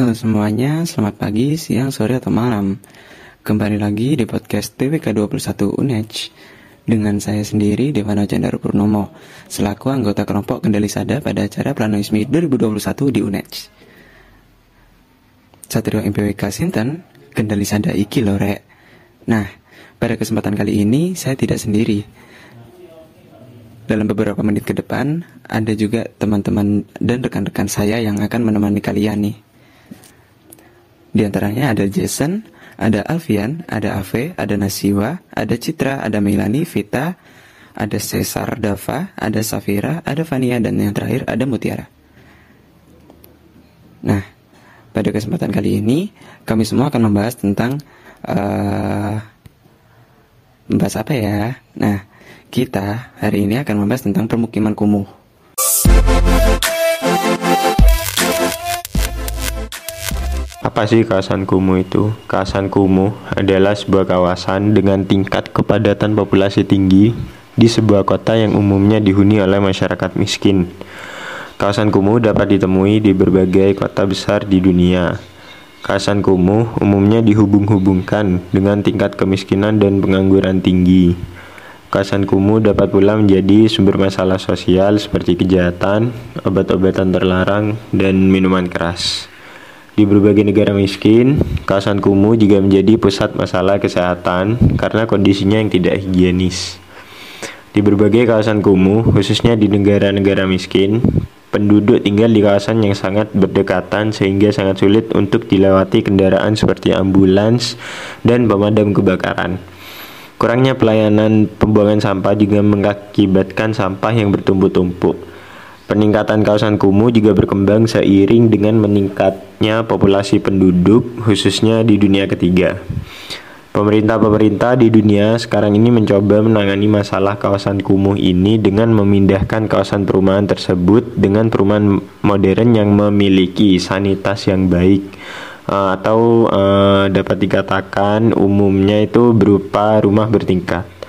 Halo semuanya, selamat pagi, siang, sore, atau malam. Kembali lagi di podcast TWK 21 UNED Dengan saya sendiri, Devano Chandra Purnomo Selaku anggota kelompok Kendali Sada pada acara Planoismi 2021 di UNED Satrio MPWK Sinten, Kendali Sada Iki Lore Nah, pada kesempatan kali ini saya tidak sendiri. Dalam beberapa menit ke depan, ada juga teman-teman dan rekan-rekan saya yang akan menemani kalian nih. Di antaranya ada Jason, ada Alfian, ada Ave, ada Nasiwa, ada Citra, ada Melani, Vita, ada Cesar Dava, ada Safira, ada Fania, dan yang terakhir ada Mutiara. Nah, pada kesempatan kali ini kami semua akan membahas tentang uh, membahas apa ya? Nah, kita hari ini akan membahas tentang permukiman kumuh. Apa sih kawasan kumuh itu? Kawasan kumuh adalah sebuah kawasan dengan tingkat kepadatan populasi tinggi di sebuah kota yang umumnya dihuni oleh masyarakat miskin. Kawasan kumuh dapat ditemui di berbagai kota besar di dunia. Kawasan kumuh umumnya dihubung-hubungkan dengan tingkat kemiskinan dan pengangguran tinggi. Kawasan kumuh dapat pula menjadi sumber masalah sosial seperti kejahatan, obat-obatan terlarang, dan minuman keras. Di berbagai negara miskin, kawasan kumuh juga menjadi pusat masalah kesehatan karena kondisinya yang tidak higienis. Di berbagai kawasan kumuh, khususnya di negara-negara miskin, penduduk tinggal di kawasan yang sangat berdekatan sehingga sangat sulit untuk dilewati kendaraan seperti ambulans dan pemadam kebakaran. Kurangnya pelayanan pembuangan sampah juga mengakibatkan sampah yang bertumpuk-tumpuk. Peningkatan kawasan kumuh juga berkembang seiring dengan meningkatnya populasi penduduk, khususnya di dunia ketiga. Pemerintah-pemerintah di dunia sekarang ini mencoba menangani masalah kawasan kumuh ini dengan memindahkan kawasan perumahan tersebut dengan perumahan modern yang memiliki sanitas yang baik uh, atau uh, dapat dikatakan umumnya itu berupa rumah bertingkat.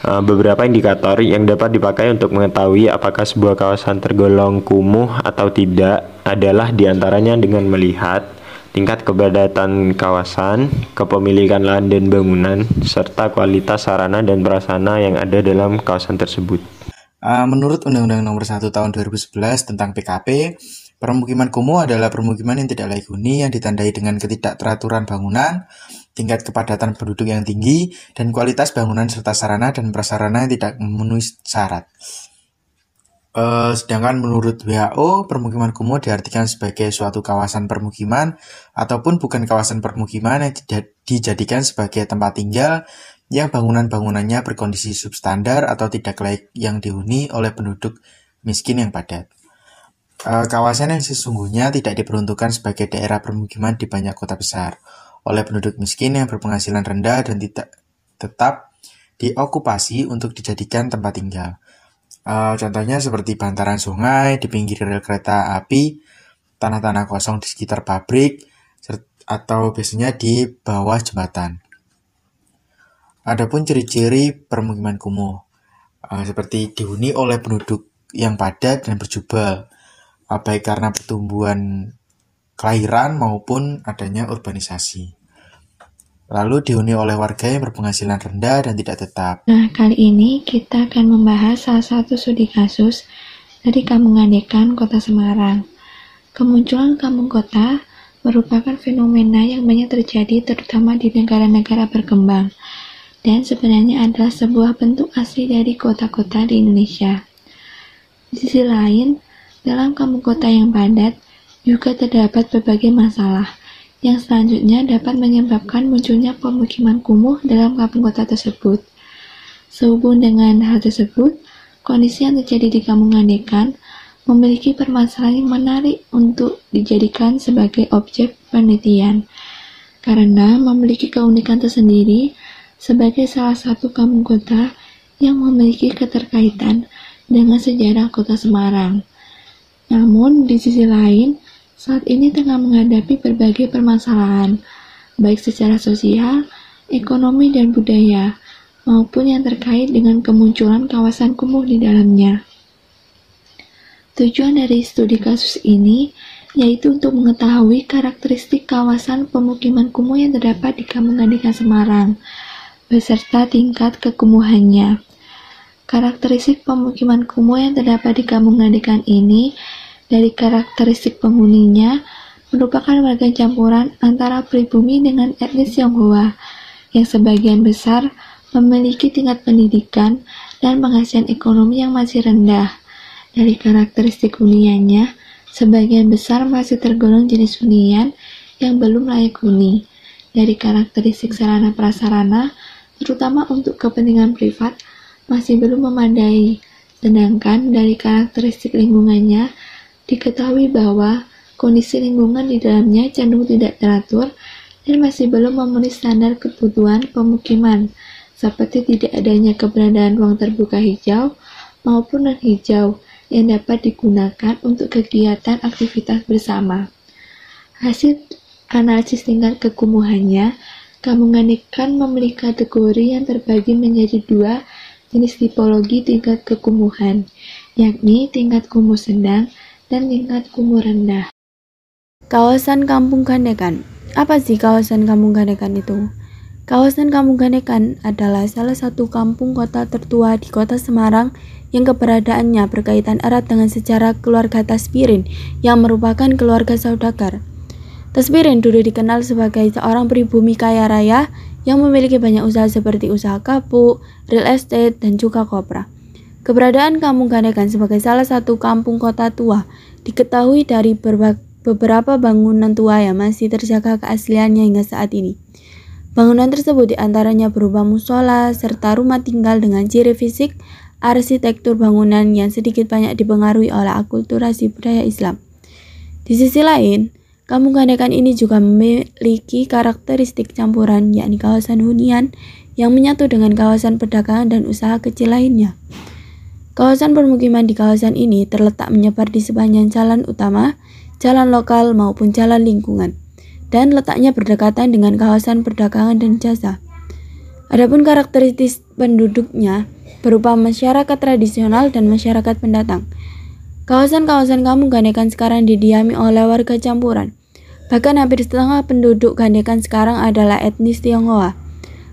Uh, beberapa indikator yang dapat dipakai untuk mengetahui apakah sebuah kawasan tergolong kumuh atau tidak adalah di antaranya dengan melihat tingkat kepadatan kawasan, kepemilikan lahan dan bangunan, serta kualitas sarana dan prasarana yang ada dalam kawasan tersebut. Uh, menurut Undang-Undang Nomor 1 Tahun 2011 tentang PKP, Permukiman kumuh adalah permukiman yang tidak layak huni yang ditandai dengan ketidakteraturan bangunan, tingkat kepadatan penduduk yang tinggi, dan kualitas bangunan serta sarana dan prasarana yang tidak memenuhi syarat. Uh, sedangkan menurut WHO, permukiman kumuh diartikan sebagai suatu kawasan permukiman ataupun bukan kawasan permukiman yang dijadikan sebagai tempat tinggal yang bangunan-bangunannya berkondisi substandar atau tidak layak yang dihuni oleh penduduk miskin yang padat. Eh, kawasan yang sesungguhnya tidak diperuntukkan sebagai daerah permukiman di banyak kota besar oleh penduduk miskin yang berpenghasilan rendah dan tidak tetap diokupasi untuk dijadikan tempat tinggal. Uh, contohnya seperti bantaran sungai di pinggir rel kereta api, tanah-tanah kosong di sekitar pabrik, atau biasanya di bawah jembatan. Adapun ciri-ciri permukiman kumuh, uh, seperti dihuni oleh penduduk yang padat dan berjubel, baik karena pertumbuhan kelahiran maupun adanya urbanisasi. Lalu dihuni oleh warga yang berpenghasilan rendah dan tidak tetap. Nah, kali ini kita akan membahas salah satu studi kasus dari Kampung Gandekan, Kota Semarang. Kemunculan kampung kota merupakan fenomena yang banyak terjadi terutama di negara-negara berkembang dan sebenarnya adalah sebuah bentuk asli dari kota-kota di Indonesia. Di sisi lain, dalam kampung kota yang padat, juga terdapat berbagai masalah yang selanjutnya dapat menyebabkan munculnya pemukiman kumuh dalam kampung kota tersebut. Sehubung dengan hal tersebut, kondisi yang terjadi di Kampung Gandekan memiliki permasalahan yang menarik untuk dijadikan sebagai objek penelitian karena memiliki keunikan tersendiri sebagai salah satu kampung kota yang memiliki keterkaitan dengan sejarah kota Semarang. Namun, di sisi lain, saat ini tengah menghadapi berbagai permasalahan, baik secara sosial, ekonomi, dan budaya, maupun yang terkait dengan kemunculan kawasan kumuh di dalamnya. Tujuan dari studi kasus ini yaitu untuk mengetahui karakteristik kawasan pemukiman kumuh yang terdapat di Kampung Gandekan Semarang, beserta tingkat kekumuhannya. Karakteristik pemukiman kumuh yang terdapat di Kampung Gandekan ini dari karakteristik penghuninya merupakan warga campuran antara pribumi dengan etnis Tionghoa yang sebagian besar memiliki tingkat pendidikan dan penghasilan ekonomi yang masih rendah. Dari karakteristik huniannya, Sebagian besar masih tergolong jenis hunian yang belum layak huni. Dari karakteristik sarana prasarana, terutama untuk kepentingan privat, masih belum memadai. Sedangkan dari karakteristik lingkungannya, diketahui bahwa kondisi lingkungan di dalamnya cenderung tidak teratur dan masih belum memenuhi standar kebutuhan pemukiman, seperti tidak adanya keberadaan ruang terbuka hijau maupun non hijau, yang dapat digunakan untuk kegiatan aktivitas bersama. Hasil analisis tingkat kekumuhannya, Kampung Gandekan memiliki kategori yang terbagi menjadi dua jenis tipologi tingkat kekumuhan, yakni tingkat kumuh sedang dan tingkat kumuh rendah. Kawasan Kampung Gandekan Apa sih kawasan Kampung Gandekan itu? Kawasan Kampung Gandekan adalah salah satu kampung kota tertua di kota Semarang yang keberadaannya berkaitan erat dengan sejarah keluarga Tasbirin yang merupakan keluarga saudagar. Tasbirin dulu dikenal sebagai seorang pribumi kaya raya yang memiliki banyak usaha seperti usaha kapuk, real estate, dan juga kopra. Keberadaan Kampung Gandekan sebagai salah satu kampung kota tua diketahui dari beberapa bangunan tua yang masih terjaga keasliannya hingga saat ini. Bangunan tersebut di antaranya berupa musola serta rumah tinggal dengan ciri fisik arsitektur bangunan yang sedikit banyak dipengaruhi oleh akulturasi budaya Islam. Di sisi lain, Kampung Gandekan ini juga memiliki karakteristik campuran, yakni kawasan hunian yang menyatu dengan kawasan perdagangan dan usaha kecil lainnya. Kawasan permukiman di kawasan ini terletak menyebar di sepanjang jalan utama, jalan lokal maupun jalan lingkungan, dan letaknya berdekatan dengan kawasan perdagangan dan jasa. Adapun karakteristik penduduknya berupa masyarakat tradisional dan masyarakat pendatang. Kawasan-kawasan kampung Gandekan sekarang didiami oleh warga campuran. Bahkan hampir setengah penduduk Gandekan sekarang adalah etnis Tionghoa.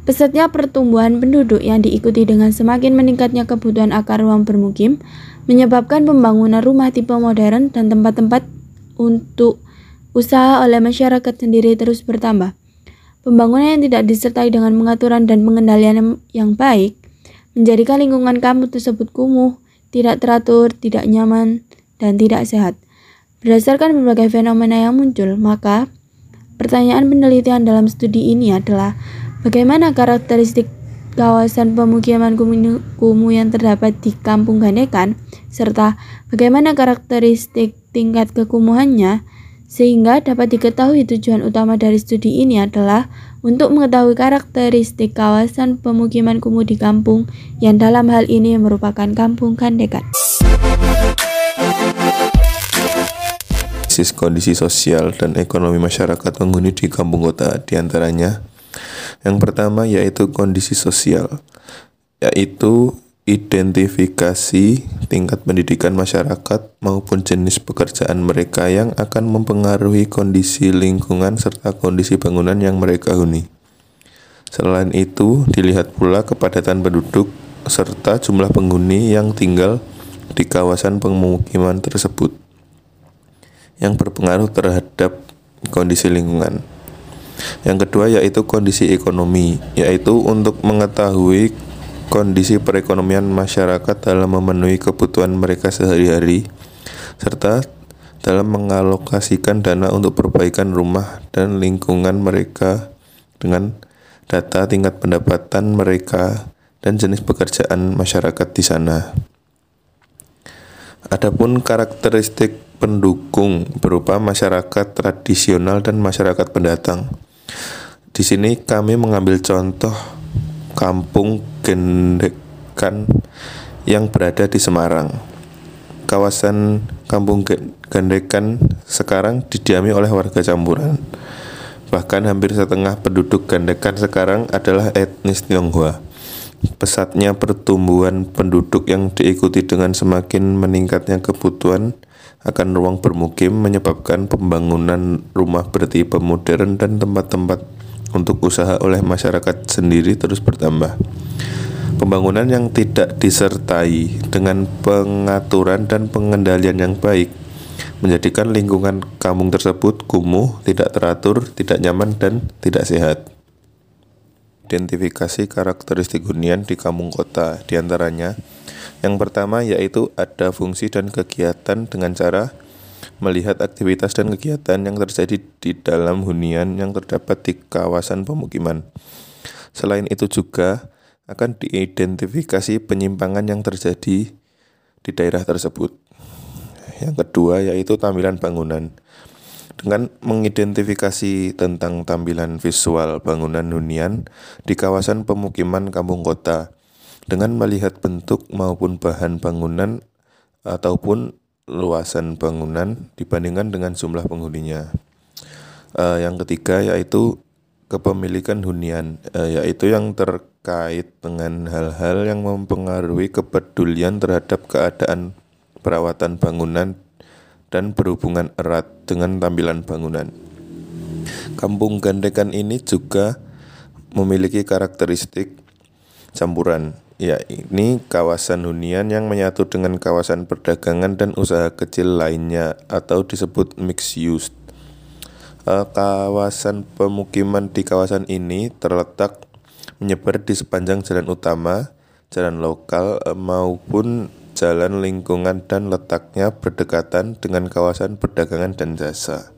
Pesatnya pertumbuhan penduduk yang diikuti dengan semakin meningkatnya kebutuhan akar ruang bermukim menyebabkan pembangunan rumah tipe modern dan tempat-tempat untuk usaha oleh masyarakat sendiri terus bertambah. Pembangunan yang tidak disertai dengan pengaturan dan pengendalian yang baik menjadikan lingkungan kamu tersebut kumuh, tidak teratur, tidak nyaman, dan tidak sehat. Berdasarkan berbagai fenomena yang muncul, maka pertanyaan penelitian dalam studi ini adalah bagaimana karakteristik kawasan pemukiman kumuh yang terdapat di Kampung Gandekan, serta bagaimana karakteristik tingkat kekumuhannya, sehingga dapat diketahui tujuan utama dari studi ini adalah untuk mengetahui karakteristik kawasan pemukiman kumuh di kampung yang dalam hal ini merupakan kampung kandekan. kondisi sosial dan ekonomi masyarakat penghuni di kampung kota di antaranya yang pertama yaitu kondisi sosial yaitu identifikasi tingkat pendidikan masyarakat maupun jenis pekerjaan mereka yang akan mempengaruhi kondisi lingkungan serta kondisi bangunan yang mereka huni. Selain itu, dilihat pula kepadatan penduduk serta jumlah penghuni yang tinggal di kawasan pemukiman tersebut yang berpengaruh terhadap kondisi lingkungan. Yang kedua yaitu kondisi ekonomi, yaitu untuk mengetahui kondisi perekonomian masyarakat dalam memenuhi kebutuhan mereka sehari-hari, serta dalam mengalokasikan dana untuk perbaikan rumah dan lingkungan mereka dengan data tingkat pendapatan mereka dan jenis pekerjaan masyarakat di sana. Adapun karakteristik pendukung berupa masyarakat tradisional dan masyarakat pendatang. Di sini kami mengambil contoh Kampung Gendekan yang berada di Semarang. Kawasan Kampung Gendekan sekarang didiami oleh warga campuran. Bahkan hampir setengah penduduk Gendekan sekarang adalah etnis Tionghoa. pesatnya pertumbuhan penduduk yang diikuti dengan semakin meningkatnya kebutuhan akan ruang bermukim menyebabkan pembangunan rumah bertipe modern dan tempat-tempat untuk usaha oleh masyarakat sendiri terus bertambah. Pembangunan yang tidak disertai dengan pengaturan dan pengendalian yang baik menjadikan lingkungan kampung tersebut kumuh, tidak teratur, tidak nyaman, dan tidak sehat. Identifikasi karakteristik hunian di kampung kota di antaranya yang pertama yaitu ada fungsi dan kegiatan dengan cara melihat aktivitas dan kegiatan yang terjadi di dalam hunian yang terdapat di kawasan pemukiman. Selain itu juga akan diidentifikasi penyimpangan yang terjadi di daerah tersebut. Yang kedua yaitu tampilan bangunan. Dengan mengidentifikasi tentang tampilan visual bangunan hunian di kawasan pemukiman kampung kota, dengan melihat bentuk maupun bahan bangunan ataupun luasan bangunan dibandingkan dengan jumlah penghuninya. Uh, yang ketiga yaitu kepemilikan hunian, uh, yaitu yang terkait dengan hal-hal yang mempengaruhi kepedulian terhadap keadaan perawatan bangunan dan berhubungan erat dengan tampilan bangunan. Kampung Gandekan ini juga memiliki karakteristik campuran. Ya, ini kawasan hunian yang menyatu dengan kawasan perdagangan dan usaha kecil lainnya atau disebut mixed use. Eh, kawasan pemukiman di kawasan ini terletak menyebar di sepanjang jalan utama, jalan lokal eh, maupun jalan lingkungan dan letaknya berdekatan dengan kawasan perdagangan dan jasa.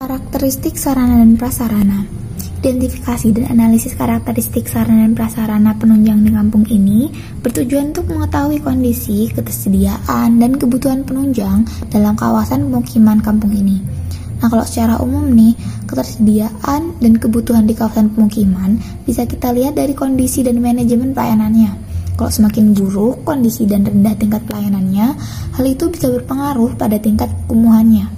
Karakteristik sarana dan prasarana Identifikasi dan analisis karakteristik sarana dan prasarana penunjang di kampung ini bertujuan untuk mengetahui kondisi, ketersediaan, dan kebutuhan penunjang dalam kawasan pemukiman kampung ini. Nah, kalau secara umum nih, ketersediaan dan kebutuhan di kawasan pemukiman bisa kita lihat dari kondisi dan manajemen pelayanannya. Kalau semakin buruk kondisi dan rendah tingkat pelayanannya, hal itu bisa berpengaruh pada tingkat kekumuhannya.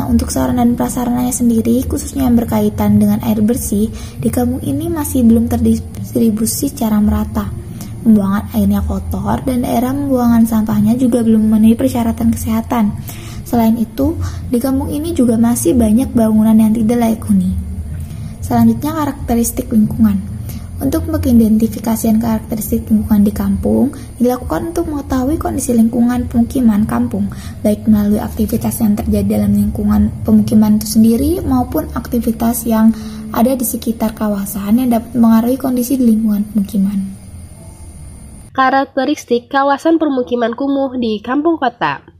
Nah, untuk sarana dan prasarananya sendiri, khususnya yang berkaitan dengan air bersih, di kampung ini masih belum terdistribusi secara merata. Pembuangan airnya kotor dan daerah pembuangan sampahnya juga belum memenuhi persyaratan kesehatan. Selain itu, di kampung ini juga masih banyak bangunan yang tidak layak huni. Selanjutnya, karakteristik lingkungan. Untuk mengidentifikasikan karakteristik lingkungan di kampung, dilakukan untuk mengetahui kondisi lingkungan pemukiman kampung, baik melalui aktivitas yang terjadi dalam lingkungan pemukiman itu sendiri maupun aktivitas yang ada di sekitar kawasan yang dapat mengaruhi kondisi di lingkungan pemukiman. Karakteristik kawasan permukiman kumuh di kampung kota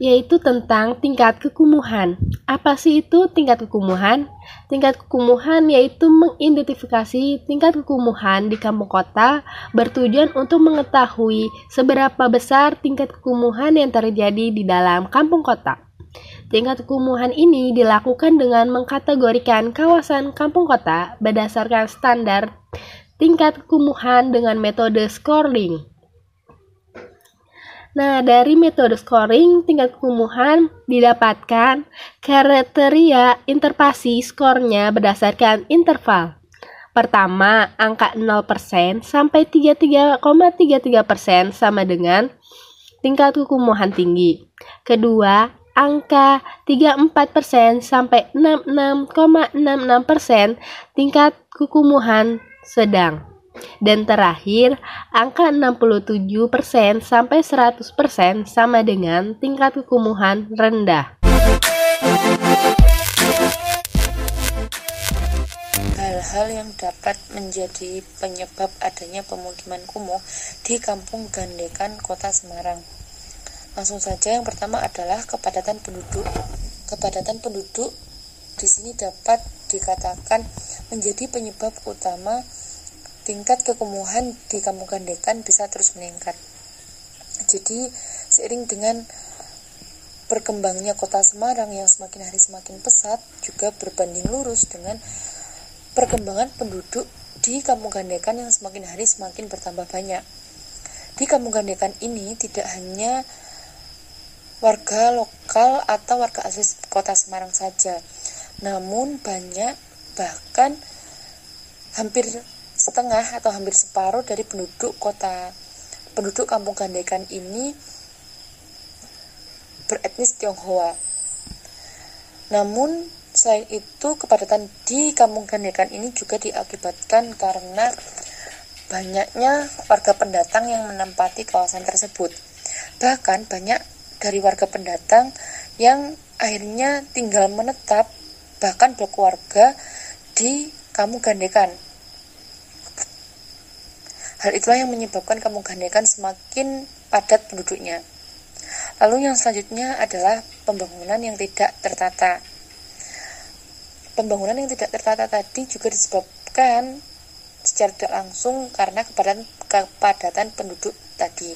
yaitu tentang tingkat kekumuhan. Apa sih itu tingkat kekumuhan? Tingkat kekumuhan yaitu mengidentifikasi tingkat kekumuhan di kampung kota bertujuan untuk mengetahui seberapa besar tingkat kekumuhan yang terjadi di dalam kampung kota. Tingkat kekumuhan ini dilakukan dengan mengkategorikan kawasan kampung kota berdasarkan standar tingkat kekumuhan dengan metode scoring. Nah, dari metode scoring, tingkat kekumuhan didapatkan kriteria interpasi skornya berdasarkan interval. Pertama, angka 0% sampai 33,33% sama dengan tingkat kekumuhan tinggi. Kedua, angka 34% sampai 66,66% tingkat kekumuhan sedang. Dan terakhir, angka 67% sampai 100% sama dengan tingkat kekumuhan rendah. Hal-hal yang dapat menjadi penyebab adanya pemukiman kumuh di Kampung Gandekan, Kota Semarang. Langsung saja yang pertama adalah kepadatan penduduk. Kepadatan penduduk di sini dapat dikatakan menjadi penyebab utama tingkat kekumuhan di Kampung Gandekan bisa terus meningkat. Jadi seiring dengan berkembangnya kota Semarang yang semakin hari semakin pesat juga berbanding lurus dengan perkembangan penduduk di Kampung Gandekan yang semakin hari semakin bertambah banyak. Di Kampung Gandekan ini tidak hanya warga lokal atau warga asli kota Semarang saja, namun banyak bahkan hampir setengah atau hampir separuh dari penduduk kota penduduk kampung Gandekan ini beretnis Tionghoa. Namun selain itu kepadatan di kampung Gandekan ini juga diakibatkan karena banyaknya warga pendatang yang menempati kawasan tersebut. Bahkan banyak dari warga pendatang yang akhirnya tinggal menetap bahkan berkeluarga di kampung Gandekan Hal itulah yang menyebabkan kampung Gandekan semakin padat penduduknya. Lalu yang selanjutnya adalah pembangunan yang tidak tertata. Pembangunan yang tidak tertata tadi juga disebabkan secara tidak langsung karena kepadatan, kepadatan penduduk tadi.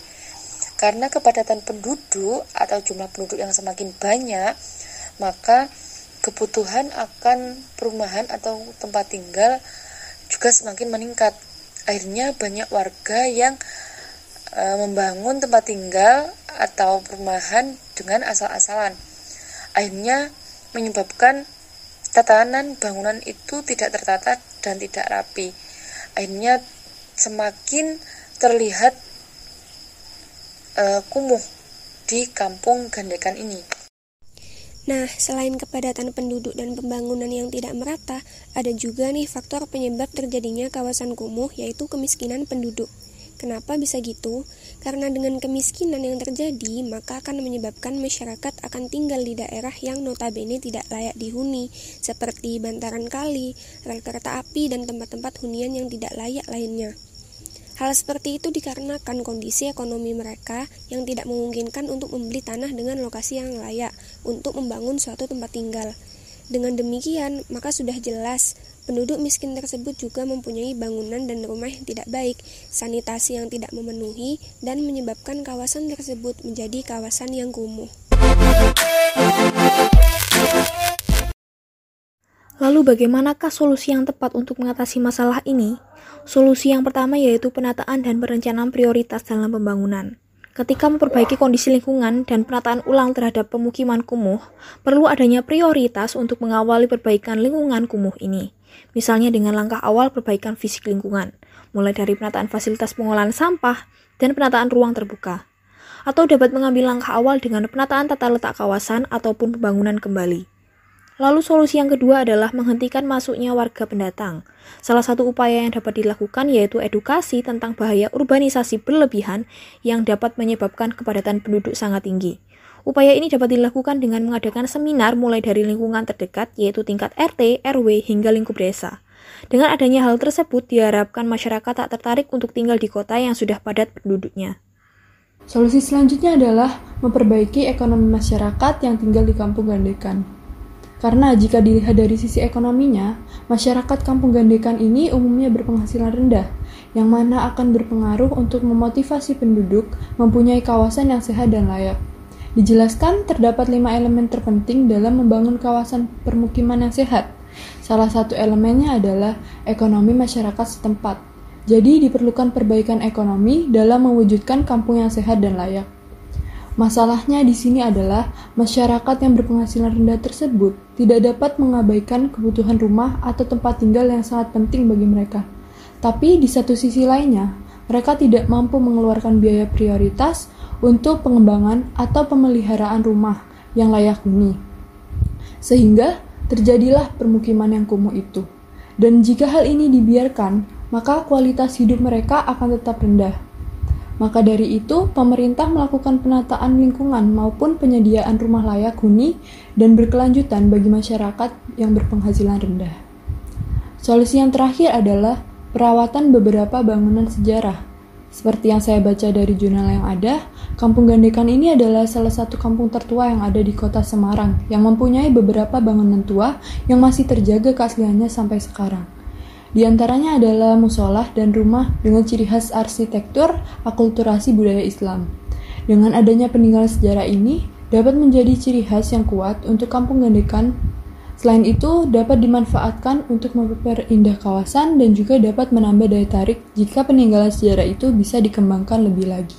Karena kepadatan penduduk atau jumlah penduduk yang semakin banyak, maka kebutuhan akan perumahan atau tempat tinggal juga semakin meningkat akhirnya banyak warga yang e, membangun tempat tinggal atau perumahan dengan asal-asalan. Akhirnya menyebabkan tatanan bangunan itu tidak tertata dan tidak rapi. Akhirnya semakin terlihat e, kumuh di kampung Gandekan ini. Nah, selain kepadatan penduduk dan pembangunan yang tidak merata, ada juga nih faktor penyebab terjadinya kawasan kumuh yaitu kemiskinan penduduk. Kenapa bisa gitu? Karena dengan kemiskinan yang terjadi, maka akan menyebabkan masyarakat akan tinggal di daerah yang notabene tidak layak dihuni, seperti bantaran kali, rel kereta api, dan tempat-tempat hunian yang tidak layak lainnya. Hal seperti itu dikarenakan kondisi ekonomi mereka yang tidak memungkinkan untuk membeli tanah dengan lokasi yang layak untuk membangun suatu tempat tinggal. Dengan demikian, maka sudah jelas penduduk miskin tersebut juga mempunyai bangunan dan rumah yang tidak baik, sanitasi yang tidak memenuhi, dan menyebabkan kawasan tersebut menjadi kawasan yang kumuh. Lalu bagaimanakah solusi yang tepat untuk mengatasi masalah ini? Solusi yang pertama yaitu penataan dan perencanaan prioritas dalam pembangunan. Ketika memperbaiki kondisi lingkungan dan penataan ulang terhadap pemukiman kumuh, perlu adanya prioritas untuk mengawali perbaikan lingkungan kumuh ini. Misalnya dengan langkah awal perbaikan fisik lingkungan, mulai dari penataan fasilitas pengolahan sampah dan penataan ruang terbuka. Atau dapat mengambil langkah awal dengan penataan tata letak kawasan ataupun pembangunan kembali. Lalu solusi yang kedua adalah menghentikan masuknya warga pendatang. Salah satu upaya yang dapat dilakukan yaitu edukasi tentang bahaya urbanisasi berlebihan yang dapat menyebabkan kepadatan penduduk sangat tinggi. Upaya ini dapat dilakukan dengan mengadakan seminar mulai dari lingkungan terdekat yaitu tingkat RT, RW, hingga lingkup desa. Dengan adanya hal tersebut, diharapkan masyarakat tak tertarik untuk tinggal di kota yang sudah padat penduduknya. Solusi selanjutnya adalah memperbaiki ekonomi masyarakat yang tinggal di kampung Gandekan. Karena jika dilihat dari sisi ekonominya, masyarakat kampung Gandekan ini umumnya berpenghasilan rendah, yang mana akan berpengaruh untuk memotivasi penduduk mempunyai kawasan yang sehat dan layak. Dijelaskan terdapat lima elemen terpenting dalam membangun kawasan permukiman yang sehat. Salah satu elemennya adalah ekonomi masyarakat setempat. Jadi diperlukan perbaikan ekonomi dalam mewujudkan kampung yang sehat dan layak. Masalahnya di sini adalah masyarakat yang berpenghasilan rendah tersebut tidak dapat mengabaikan kebutuhan rumah atau tempat tinggal yang sangat penting bagi mereka. Tapi di satu sisi lainnya, mereka tidak mampu mengeluarkan biaya prioritas untuk pengembangan atau pemeliharaan rumah yang layak huni. Sehingga terjadilah permukiman yang kumuh itu. Dan jika hal ini dibiarkan, maka kualitas hidup mereka akan tetap rendah maka dari itu, pemerintah melakukan penataan lingkungan maupun penyediaan rumah layak huni dan berkelanjutan bagi masyarakat yang berpenghasilan rendah. Solusi yang terakhir adalah perawatan beberapa bangunan sejarah. Seperti yang saya baca dari jurnal yang ada, Kampung Gandekan ini adalah salah satu kampung tertua yang ada di kota Semarang yang mempunyai beberapa bangunan tua yang masih terjaga keasliannya sampai sekarang. Di antaranya adalah musolah dan rumah dengan ciri khas arsitektur akulturasi budaya Islam. Dengan adanya peninggalan sejarah ini, dapat menjadi ciri khas yang kuat untuk kampung Gandekan. Selain itu, dapat dimanfaatkan untuk memperindah kawasan dan juga dapat menambah daya tarik jika peninggalan sejarah itu bisa dikembangkan lebih lagi.